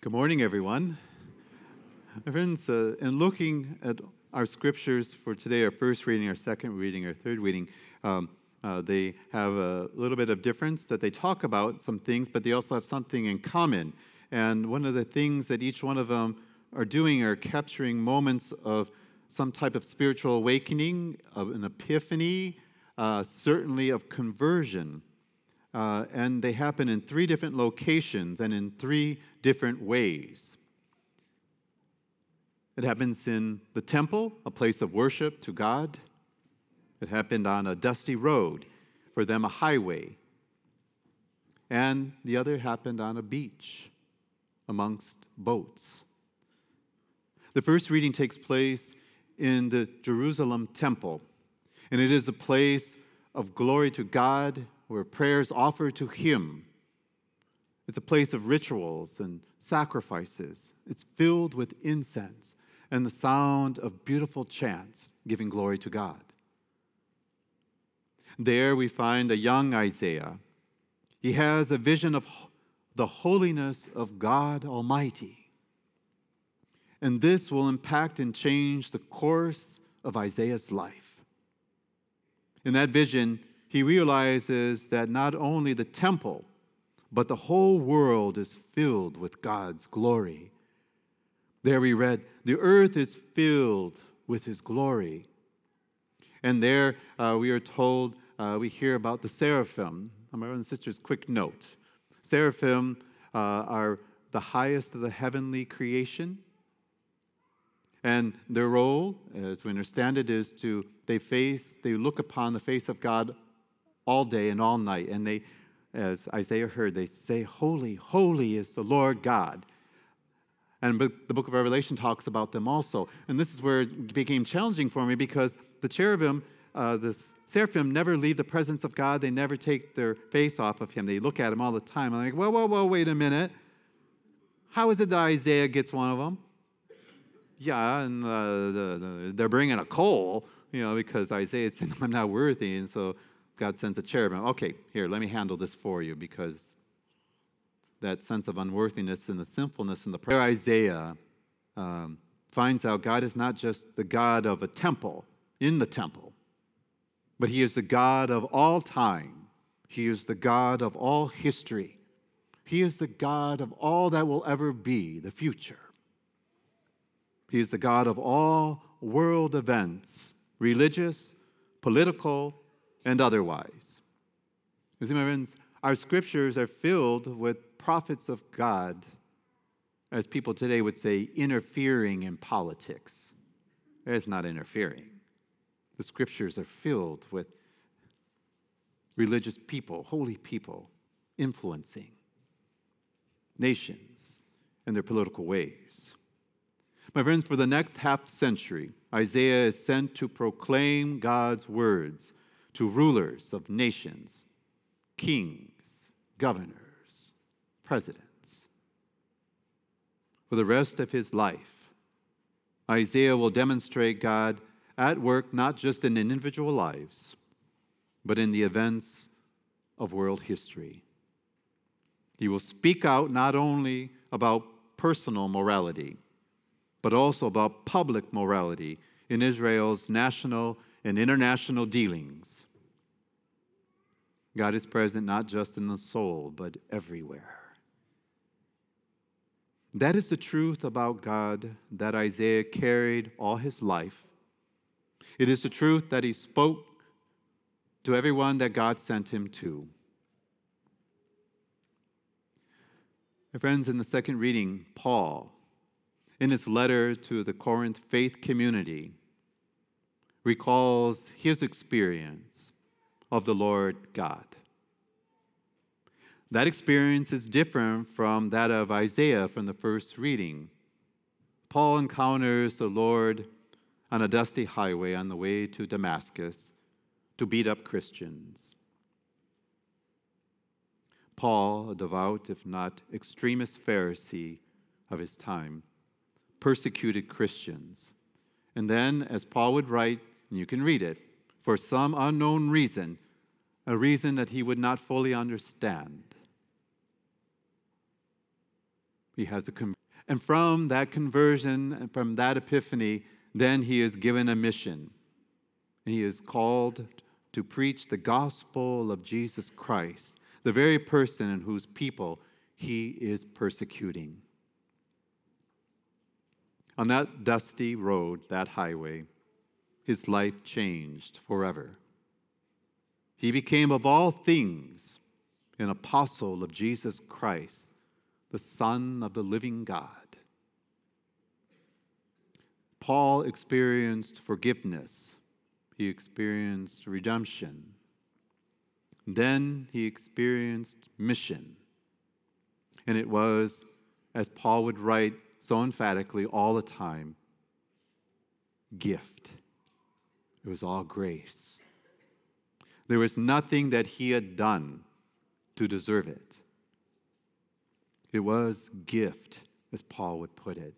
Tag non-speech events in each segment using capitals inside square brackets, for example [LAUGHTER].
Good morning, everyone. My friends, uh, in looking at our scriptures for today, our first reading, our second reading, our third reading, um, uh, they have a little bit of difference that they talk about some things, but they also have something in common. And one of the things that each one of them are doing are capturing moments of some type of spiritual awakening, of an epiphany, uh, certainly of conversion. Uh, and they happen in three different locations and in three different ways. It happens in the temple, a place of worship to God. It happened on a dusty road, for them, a highway. And the other happened on a beach amongst boats. The first reading takes place in the Jerusalem temple, and it is a place of glory to God where prayers offered to Him. It's a place of rituals and sacrifices. It's filled with incense and the sound of beautiful chants giving glory to God. There we find a young Isaiah. He has a vision of the holiness of God Almighty. And this will impact and change the course of Isaiah's life. In that vision, he realizes that not only the temple, but the whole world is filled with God's glory. There we read, The earth is filled with his glory. And there uh, we are told, uh, we hear about the seraphim. My brothers and sisters, quick note seraphim uh, are the highest of the heavenly creation. And their role, as we understand it, is to they face, they look upon the face of God all day and all night. And they, as Isaiah heard, they say, Holy, holy is the Lord God. And the book of Revelation talks about them also. And this is where it became challenging for me because the cherubim, uh, the seraphim, never leave the presence of God. They never take their face off of Him. They look at Him all the time. I'm like, whoa, whoa, whoa, wait a minute. How is it that Isaiah gets one of them? Yeah, and uh, the, the, they're bringing a coal, you know, because Isaiah said, I'm not worthy. And so God sends a cherubim. Okay, here, let me handle this for you because that sense of unworthiness and the sinfulness and the prayer Isaiah um, finds out God is not just the God of a temple, in the temple, but He is the God of all time. He is the God of all history. He is the God of all that will ever be, the future. He is the God of all world events, religious, political, and otherwise. You see, my friends, our scriptures are filled with prophets of God, as people today would say, interfering in politics. It's not interfering. The scriptures are filled with religious people, holy people, influencing nations and their political ways. My friends, for the next half century, Isaiah is sent to proclaim God's words to rulers of nations, kings, governors, presidents. For the rest of his life, Isaiah will demonstrate God at work not just in individual lives, but in the events of world history. He will speak out not only about personal morality, but also about public morality in Israel's national and international dealings. God is present not just in the soul, but everywhere. That is the truth about God that Isaiah carried all his life. It is the truth that he spoke to everyone that God sent him to. My friends, in the second reading, Paul, in his letter to the Corinth faith community, recalls his experience of the Lord God. That experience is different from that of Isaiah from the first reading. Paul encounters the Lord on a dusty highway on the way to Damascus to beat up Christians. Paul, a devout, if not extremist Pharisee of his time, persecuted Christians. And then, as Paul would write, and you can read it, for some unknown reason, a reason that he would not fully understand, He has a con- and from that conversion and from that epiphany, then he is given a mission. He is called to preach the gospel of Jesus Christ, the very person in whose people he is persecuting. On that dusty road, that highway, his life changed forever. He became, of all things, an apostle of Jesus Christ, the Son of the living God. Paul experienced forgiveness, he experienced redemption. Then he experienced mission. And it was, as Paul would write so emphatically all the time, gift. It was all grace. There was nothing that he had done to deserve it. It was gift, as Paul would put it.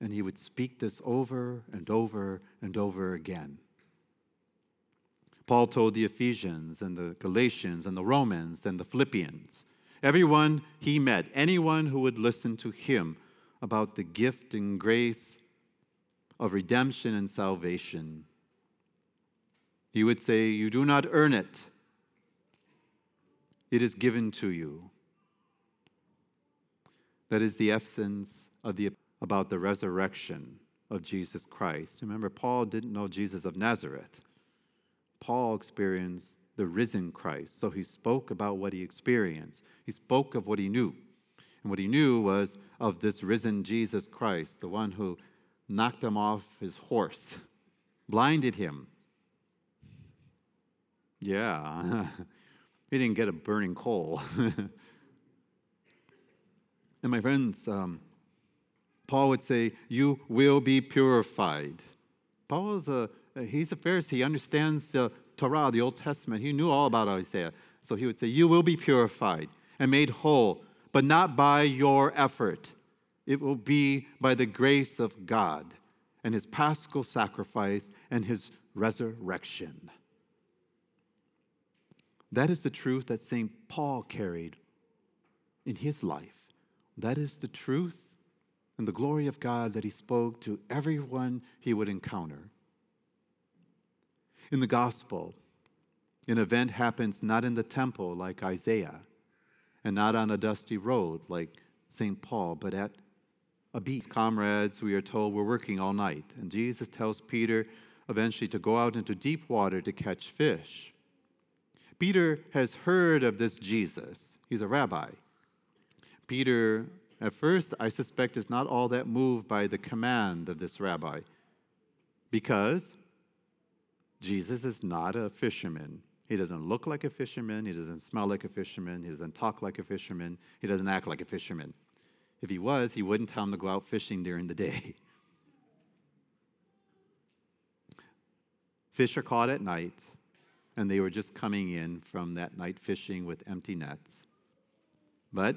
And he would speak this over and over and over again. Paul told the Ephesians and the Galatians and the Romans and the Philippians, everyone he met, anyone who would listen to him about the gift and grace of redemption and salvation. He would say, You do not earn it, it is given to you. That is the essence of the about the resurrection of Jesus Christ. Remember, Paul didn't know Jesus of Nazareth. Paul experienced the risen Christ. So he spoke about what he experienced. He spoke of what he knew. And what he knew was of this risen Jesus Christ, the one who knocked him off his horse, blinded him. Yeah, [LAUGHS] he didn't get a burning coal. [LAUGHS] and my friends, um, Paul would say, You will be purified. Paul is a he's a Pharisee. He understands the Torah, the Old Testament. He knew all about Isaiah. So he would say, You will be purified and made whole, but not by your effort. It will be by the grace of God and his paschal sacrifice and his resurrection. That is the truth that St. Paul carried in his life. That is the truth and the glory of God that he spoke to everyone he would encounter. In the gospel, an event happens not in the temple like Isaiah, and not on a dusty road like St. Paul, but at a beach. Comrades, we are told, were working all night, and Jesus tells Peter eventually to go out into deep water to catch fish. Peter has heard of this Jesus. He's a rabbi. Peter at first, I suspect, is not all that moved by the command of this rabbi because Jesus is not a fisherman. He doesn't look like a fisherman. He doesn't smell like a fisherman. He doesn't talk like a fisherman. He doesn't act like a fisherman. If he was, he wouldn't tell him to go out fishing during the day. [LAUGHS] Fish are caught at night, and they were just coming in from that night fishing with empty nets. But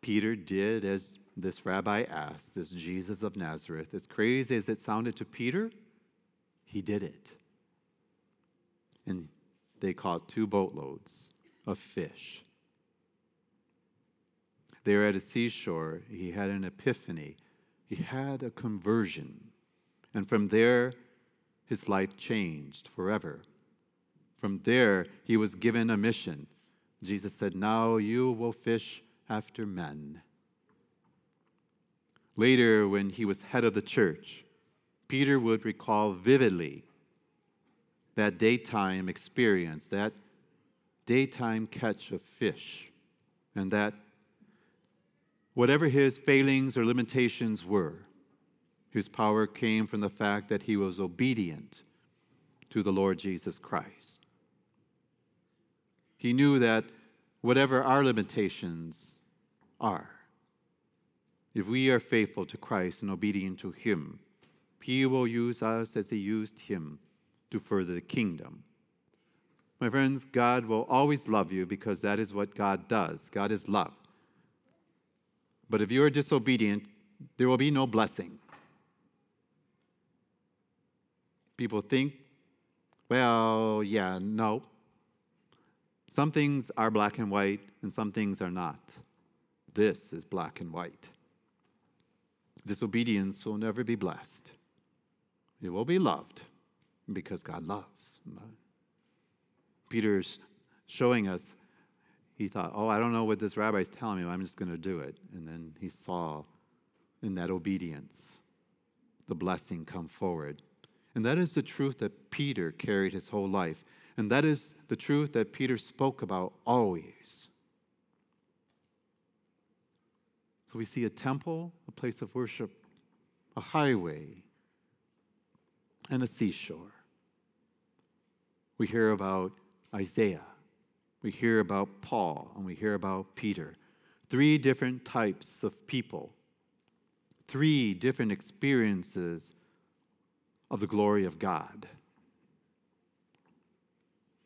Peter did as this rabbi asked, this Jesus of Nazareth. As crazy as it sounded to Peter, he did it. And they caught two boatloads of fish. They were at a seashore. He had an epiphany. He had a conversion. And from there, his life changed forever. From there, he was given a mission. Jesus said, Now you will fish after men. Later, when he was head of the church, Peter would recall vividly that daytime experience, that daytime catch of fish, and that whatever his failings or limitations were, his power came from the fact that he was obedient to the Lord Jesus Christ. He knew that whatever our limitations are. If we are faithful to Christ and obedient to Him, He will use us as He used Him to further the kingdom. My friends, God will always love you because that is what God does. God is love. But if you are disobedient, there will be no blessing. People think, well, yeah, no. Some things are black and white, and some things are not. This is black and white. Disobedience will never be blessed. It will be loved because God loves. Peter's showing us, he thought, oh, I don't know what this rabbi is telling me, I'm just going to do it. And then he saw in that obedience the blessing come forward. And that is the truth that Peter carried his whole life. And that is the truth that Peter spoke about always. So we see a temple, a place of worship, a highway, and a seashore. We hear about Isaiah, we hear about Paul, and we hear about Peter. Three different types of people, three different experiences of the glory of God.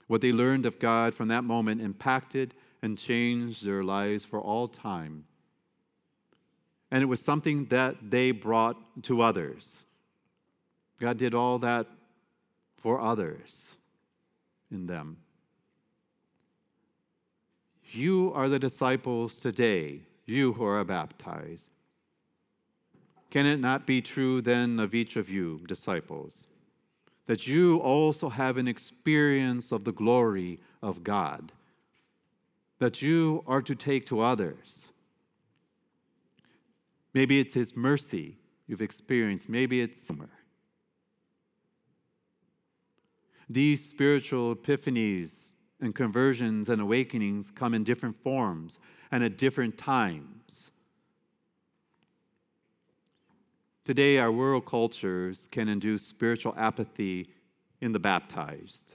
What they learned of God from that moment impacted and changed their lives for all time. And it was something that they brought to others. God did all that for others in them. You are the disciples today, you who are baptized. Can it not be true then of each of you, disciples, that you also have an experience of the glory of God, that you are to take to others? Maybe it's His mercy you've experienced, maybe it's summer. These spiritual epiphanies and conversions and awakenings come in different forms and at different times. Today, our world cultures can induce spiritual apathy in the baptized.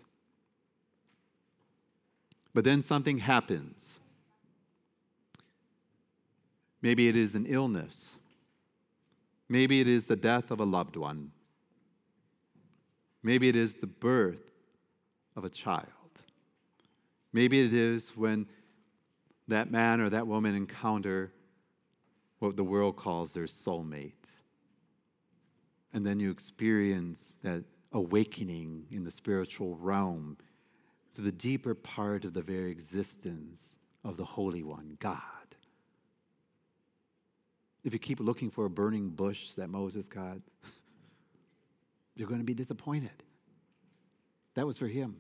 But then something happens. Maybe it is an illness. Maybe it is the death of a loved one. Maybe it is the birth of a child. Maybe it is when that man or that woman encounter what the world calls their soulmate. And then you experience that awakening in the spiritual realm to the deeper part of the very existence of the Holy One, God. If you keep looking for a burning bush that Moses got, [LAUGHS] you're going to be disappointed. That was for him.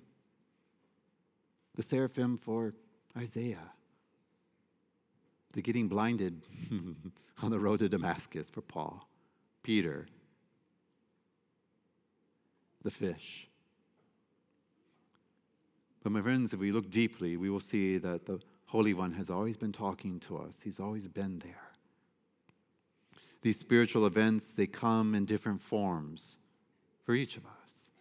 The seraphim for Isaiah. The getting blinded [LAUGHS] on the road to Damascus for Paul. Peter. The fish. But, my friends, if we look deeply, we will see that the Holy One has always been talking to us, He's always been there. These spiritual events, they come in different forms for each of us.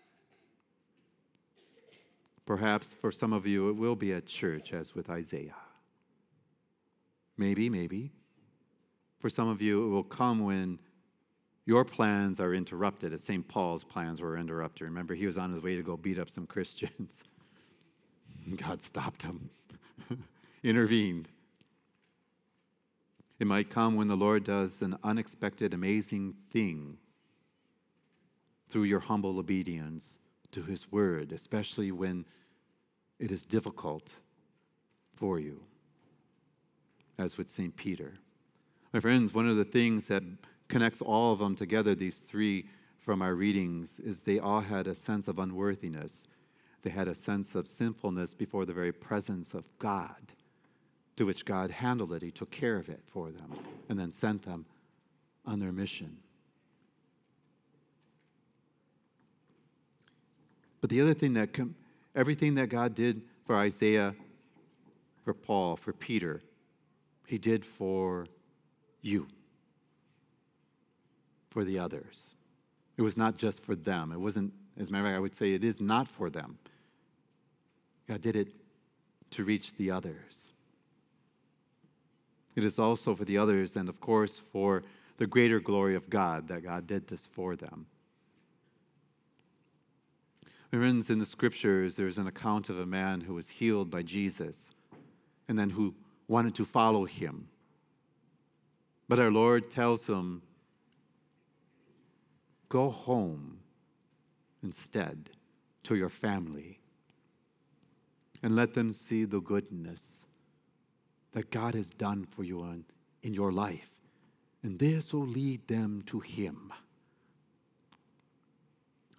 Perhaps for some of you, it will be at church, as with Isaiah. Maybe, maybe. For some of you, it will come when your plans are interrupted, as St. Paul's plans were interrupted. Remember, he was on his way to go beat up some Christians. [LAUGHS] God stopped him, [LAUGHS] intervened. It might come when the Lord does an unexpected, amazing thing through your humble obedience to His word, especially when it is difficult for you, as with St. Peter. My friends, one of the things that connects all of them together, these three from our readings, is they all had a sense of unworthiness. They had a sense of sinfulness before the very presence of God, to which God handled it. He took care of it for them and then sent them on their mission. But the other thing that com- everything that God did for Isaiah, for Paul, for Peter, he did for you, for the others. It was not just for them. It wasn't, as a matter of fact, I would say it is not for them. God did it to reach the others. It is also for the others, and of course, for the greater glory of God that God did this for them. Friends, in the scriptures, there's an account of a man who was healed by Jesus and then who wanted to follow him. But our Lord tells him, Go home instead to your family and let them see the goodness that God has done for you in your life, and this will lead them to Him.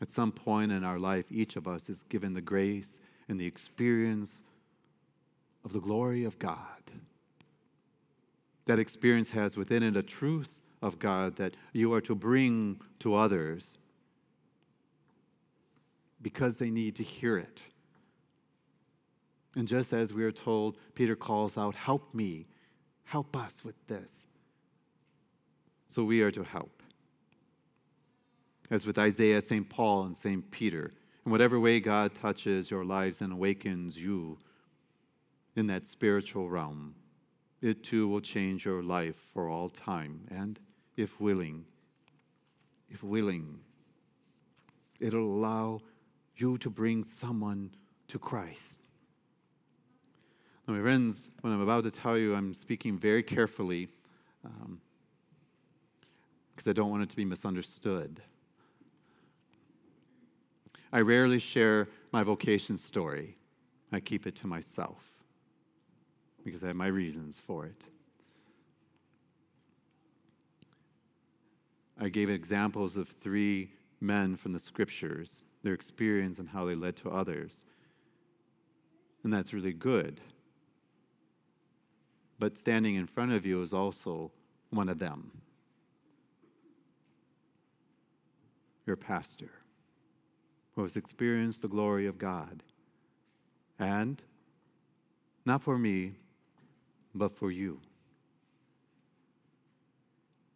At some point in our life, each of us is given the grace and the experience of the glory of God. That experience has within it a truth of God that you are to bring to others because they need to hear it. And just as we are told, Peter calls out, Help me, help us with this. So we are to help. As with Isaiah, St. Paul, and St. Peter, in whatever way God touches your lives and awakens you in that spiritual realm, it too will change your life for all time. And if willing, if willing, it'll allow you to bring someone to Christ. Now, my friends, what I'm about to tell you, I'm speaking very carefully because um, I don't want it to be misunderstood. I rarely share my vocation story, I keep it to myself because I have my reasons for it. I gave examples of three men from the scriptures, their experience and how they led to others. And that's really good. But standing in front of you is also one of them. Your pastor, who has experienced the glory of God. And not for me, but for you.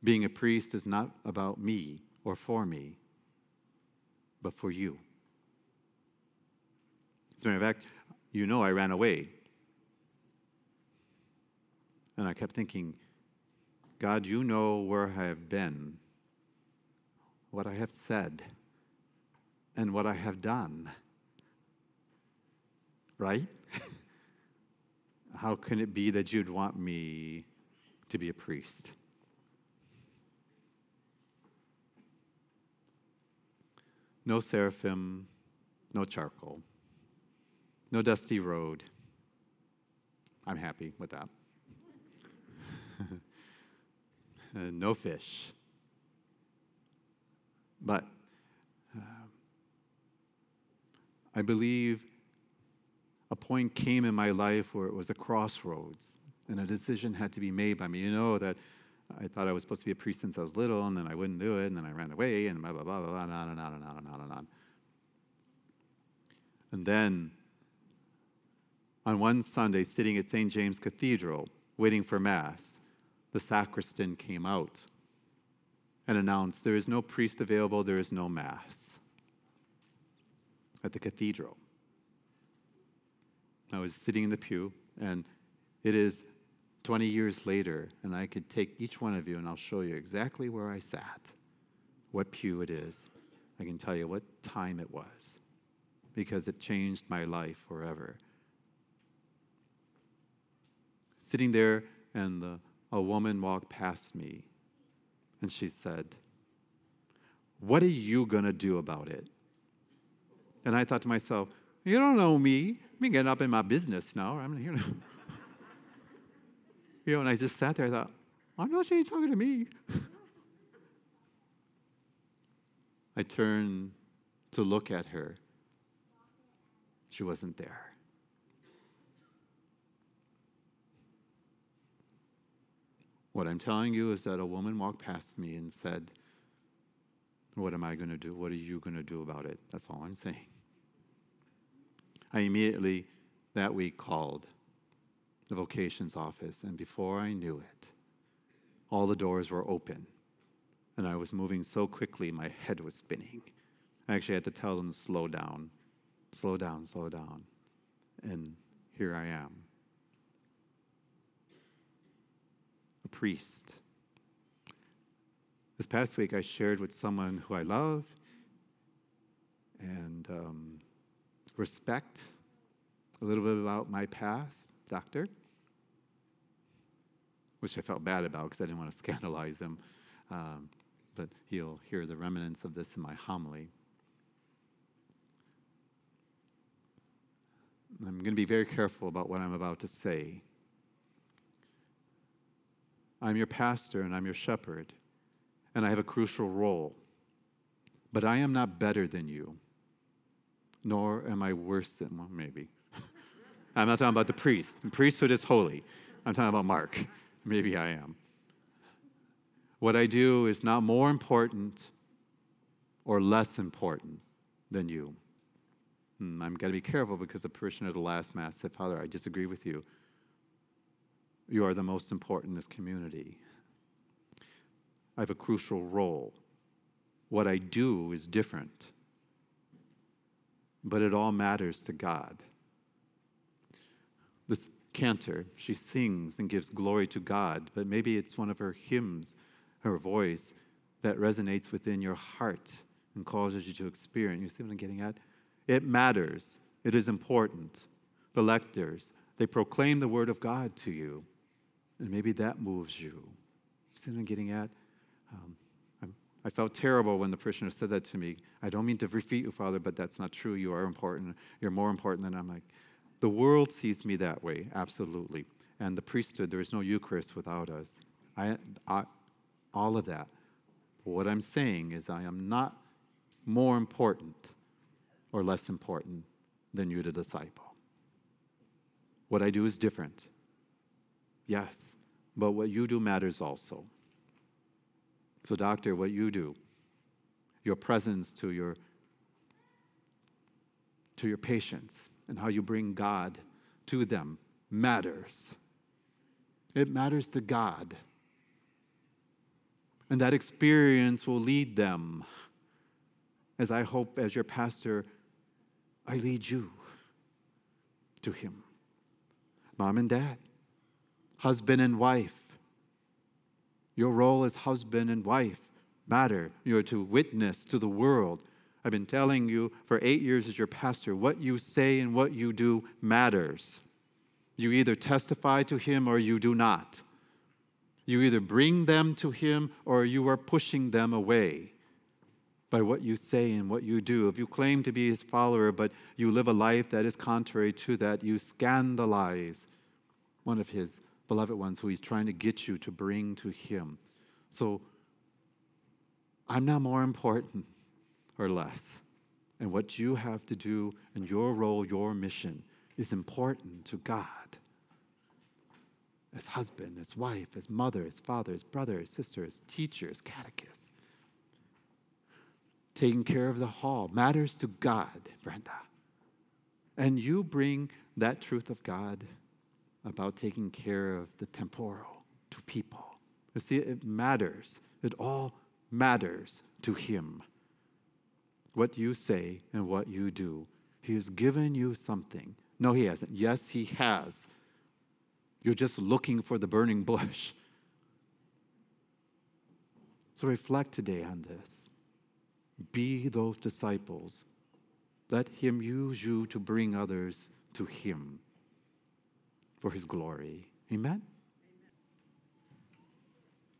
Being a priest is not about me or for me, but for you. As a matter of fact, you know I ran away. And I kept thinking, God, you know where I have been, what I have said, and what I have done. Right? [LAUGHS] How can it be that you'd want me to be a priest? No seraphim, no charcoal, no dusty road. I'm happy with that. [LAUGHS] no fish. But uh, I believe a point came in my life where it was a crossroads and a decision had to be made by me. You know that I thought I was supposed to be a priest since I was little, and then I wouldn't do it, and then I ran away, and blah, blah, blah, blah, blah, on and on and on and on and on. And then on one Sunday, sitting at St. James Cathedral, waiting for Mass, the sacristan came out and announced, There is no priest available, there is no Mass at the cathedral. I was sitting in the pew, and it is 20 years later, and I could take each one of you and I'll show you exactly where I sat, what pew it is. I can tell you what time it was, because it changed my life forever. Sitting there, and the, a woman walked past me, and she said, What are you going to do about it? And I thought to myself, You don't know me. I'm getting up in my business now. I'm here. [LAUGHS] you know, and I just sat there. I thought, I'm not sure you're talking to me. [LAUGHS] I turned to look at her. She wasn't there. What I'm telling you is that a woman walked past me and said, What am I going to do? What are you going to do about it? That's all I'm saying. I immediately that week called the vocations office, and before I knew it, all the doors were open. And I was moving so quickly, my head was spinning. I actually had to tell them slow down, slow down, slow down. And here I am. A priest. This past week, I shared with someone who I love and um, respect, a little bit about my past, doctor, which I felt bad about because I didn't want to scandalize him. Um, but he'll hear the remnants of this in my homily. I'm going to be very careful about what I'm about to say. I'm your pastor and I'm your shepherd, and I have a crucial role. But I am not better than you, nor am I worse than, well, maybe. I'm not talking about the priest. The priesthood is holy. I'm talking about Mark. [LAUGHS] Maybe I am. What I do is not more important or less important than you. I'm going to be careful because the parishioner of the last Mass said, Father, I disagree with you. You are the most important in this community. I have a crucial role. What I do is different, but it all matters to God. This cantor, she sings and gives glory to God, but maybe it's one of her hymns, her voice, that resonates within your heart and causes you to experience. You see what I'm getting at? It matters. It is important. The lectors, they proclaim the word of God to you. And maybe that moves you. See what I'm getting at? Um, i felt terrible when the parishioner said that to me. I don't mean to refute you, Father, but that's not true. You are important. You're more important than I'm like. The world sees me that way, absolutely. And the priesthood, there is no Eucharist without us. I, I, all of that. What I'm saying is, I am not more important or less important than you, the disciple. What I do is different. Yes, but what you do matters also. So, doctor, what you do, your presence to your to your patients and how you bring God to them matters. It matters to God. And that experience will lead them, as I hope, as your pastor, I lead you to Him. Mom and dad, husband and wife. Your role as husband and wife matter. You're to witness to the world. I've been telling you for eight years as your pastor, what you say and what you do matters. You either testify to him or you do not. You either bring them to him or you are pushing them away by what you say and what you do. If you claim to be his follower, but you live a life that is contrary to that, you scandalize one of his beloved ones who he's trying to get you to bring to him. So I'm not more important or less. And what you have to do and your role, your mission is important to God. As husband, as wife, as mother, as father, as brother, as sister, as teacher, as catechist. Taking care of the hall matters to God, Brenda. And you bring that truth of God about taking care of the temporal to people. You see, it matters. It all matters to Him. What you say and what you do. He has given you something. No, He hasn't. Yes, He has. You're just looking for the burning bush. So reflect today on this. Be those disciples. Let Him use you to bring others to Him for his glory. Amen?